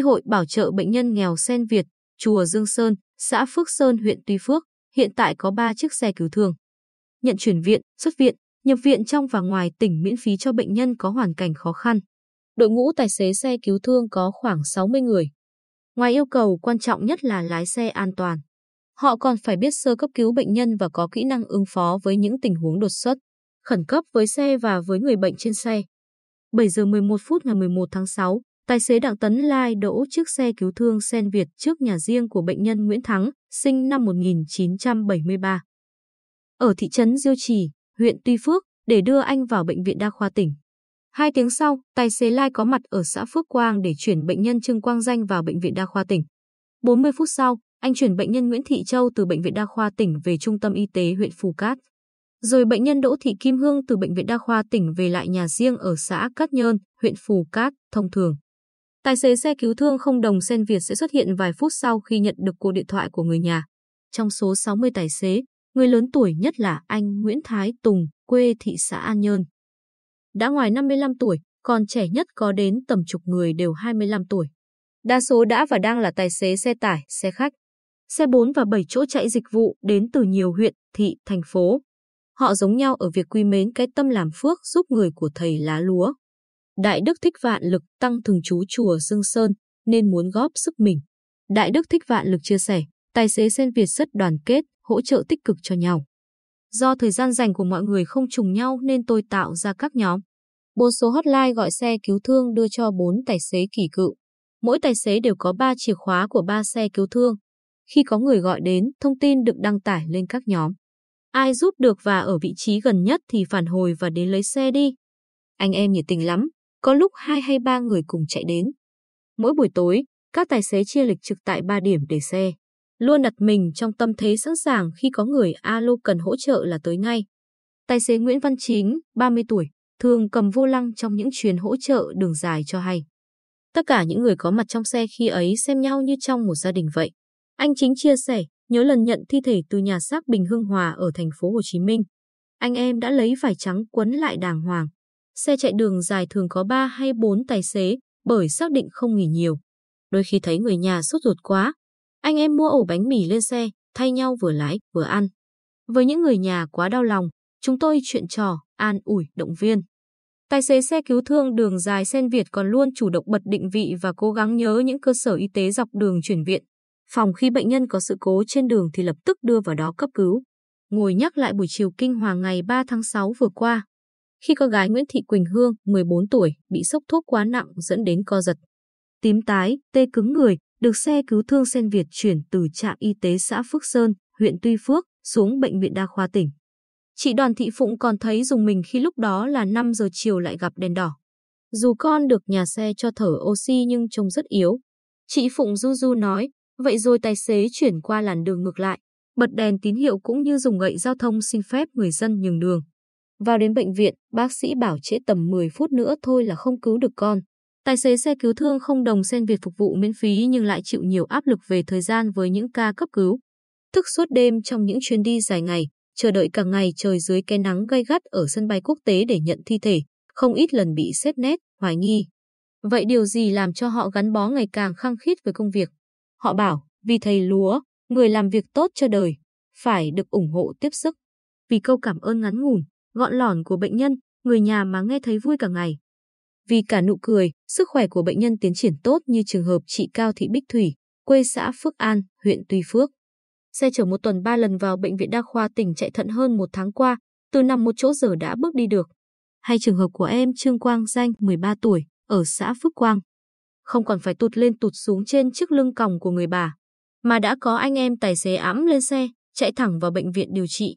hội bảo trợ bệnh nhân nghèo Sen Việt, chùa Dương Sơn, xã Phước Sơn, huyện Tuy Phước, hiện tại có 3 chiếc xe cứu thương. Nhận chuyển viện, xuất viện, nhập viện trong và ngoài tỉnh miễn phí cho bệnh nhân có hoàn cảnh khó khăn. Đội ngũ tài xế xe cứu thương có khoảng 60 người. Ngoài yêu cầu quan trọng nhất là lái xe an toàn, họ còn phải biết sơ cấp cứu bệnh nhân và có kỹ năng ứng phó với những tình huống đột xuất, khẩn cấp với xe và với người bệnh trên xe. 7 giờ 11 phút ngày 11 tháng 6, tài xế Đặng Tấn Lai đỗ chiếc xe cứu thương Sen Việt trước nhà riêng của bệnh nhân Nguyễn Thắng, sinh năm 1973. Ở thị trấn Diêu Trì, huyện Tuy Phước, để đưa anh vào bệnh viện đa khoa tỉnh. Hai tiếng sau, tài xế Lai có mặt ở xã Phước Quang để chuyển bệnh nhân Trương Quang Danh vào bệnh viện đa khoa tỉnh. 40 phút sau, anh chuyển bệnh nhân Nguyễn Thị Châu từ bệnh viện đa khoa tỉnh về trung tâm y tế huyện Phù Cát. Rồi bệnh nhân Đỗ Thị Kim Hương từ bệnh viện đa khoa tỉnh về lại nhà riêng ở xã Cát Nhơn, huyện Phù Cát, thông thường. Tài xế xe cứu thương không đồng Sen Việt sẽ xuất hiện vài phút sau khi nhận được cuộc điện thoại của người nhà. Trong số 60 tài xế, người lớn tuổi nhất là anh Nguyễn Thái Tùng, quê thị xã An Nhơn. Đã ngoài 55 tuổi, còn trẻ nhất có đến tầm chục người đều 25 tuổi. Đa số đã và đang là tài xế xe tải, xe khách. Xe 4 và 7 chỗ chạy dịch vụ đến từ nhiều huyện, thị, thành phố. Họ giống nhau ở việc quy mến cái tâm làm phước giúp người của thầy lá lúa. Đại Đức Thích Vạn Lực tăng thường trú chùa Dương Sơn nên muốn góp sức mình. Đại Đức Thích Vạn Lực chia sẻ, tài xế sen Việt rất đoàn kết, hỗ trợ tích cực cho nhau. Do thời gian dành của mọi người không trùng nhau nên tôi tạo ra các nhóm. Bốn số hotline gọi xe cứu thương đưa cho bốn tài xế kỳ cựu. Mỗi tài xế đều có 3 chìa khóa của ba xe cứu thương. Khi có người gọi đến, thông tin được đăng tải lên các nhóm. Ai giúp được và ở vị trí gần nhất thì phản hồi và đến lấy xe đi. Anh em nhiệt tình lắm, có lúc hai hay ba người cùng chạy đến. Mỗi buổi tối, các tài xế chia lịch trực tại ba điểm để xe. Luôn đặt mình trong tâm thế sẵn sàng khi có người alo cần hỗ trợ là tới ngay. Tài xế Nguyễn Văn Chính, 30 tuổi, thường cầm vô lăng trong những chuyến hỗ trợ đường dài cho hay. Tất cả những người có mặt trong xe khi ấy xem nhau như trong một gia đình vậy. Anh Chính chia sẻ, nhớ lần nhận thi thể từ nhà xác Bình Hưng Hòa ở thành phố Hồ Chí Minh. Anh em đã lấy vải trắng quấn lại đàng hoàng. Xe chạy đường dài thường có 3 hay 4 tài xế, bởi xác định không nghỉ nhiều. Đôi khi thấy người nhà sốt ruột quá, anh em mua ổ bánh mì lên xe, thay nhau vừa lái vừa ăn. Với những người nhà quá đau lòng, chúng tôi chuyện trò, an ủi, động viên. Tài xế xe cứu thương đường dài Sen Việt còn luôn chủ động bật định vị và cố gắng nhớ những cơ sở y tế dọc đường chuyển viện. Phòng khi bệnh nhân có sự cố trên đường thì lập tức đưa vào đó cấp cứu. Ngồi nhắc lại buổi chiều kinh hoàng ngày 3 tháng 6 vừa qua. Khi con gái Nguyễn Thị Quỳnh Hương, 14 tuổi, bị sốc thuốc quá nặng dẫn đến co giật. Tím tái, tê cứng người, được xe cứu thương Sen Việt chuyển từ trạm y tế xã Phước Sơn, huyện Tuy Phước, xuống bệnh viện đa khoa tỉnh. Chị Đoàn Thị Phụng còn thấy dùng mình khi lúc đó là 5 giờ chiều lại gặp đèn đỏ. Dù con được nhà xe cho thở oxy nhưng trông rất yếu. Chị Phụng du du nói, vậy rồi tài xế chuyển qua làn đường ngược lại, bật đèn tín hiệu cũng như dùng gậy giao thông xin phép người dân nhường đường. Vào đến bệnh viện, bác sĩ bảo trễ tầm 10 phút nữa thôi là không cứu được con. Tài xế xe cứu thương không đồng sen việc phục vụ miễn phí nhưng lại chịu nhiều áp lực về thời gian với những ca cấp cứu. Thức suốt đêm trong những chuyến đi dài ngày, chờ đợi cả ngày trời dưới cái nắng gay gắt ở sân bay quốc tế để nhận thi thể, không ít lần bị xét nét, hoài nghi. Vậy điều gì làm cho họ gắn bó ngày càng khăng khít với công việc? Họ bảo, vì thầy lúa, người làm việc tốt cho đời, phải được ủng hộ tiếp sức. Vì câu cảm ơn ngắn ngủn, gọn lỏn của bệnh nhân, người nhà mà nghe thấy vui cả ngày. Vì cả nụ cười, sức khỏe của bệnh nhân tiến triển tốt như trường hợp chị Cao Thị Bích Thủy, quê xã Phước An, huyện Tuy Phước. Xe chở một tuần ba lần vào bệnh viện đa khoa tỉnh chạy thận hơn một tháng qua, từ nằm một chỗ giờ đã bước đi được. Hay trường hợp của em Trương Quang Danh, 13 tuổi, ở xã Phước Quang. Không còn phải tụt lên tụt xuống trên chiếc lưng còng của người bà, mà đã có anh em tài xế ẵm lên xe, chạy thẳng vào bệnh viện điều trị.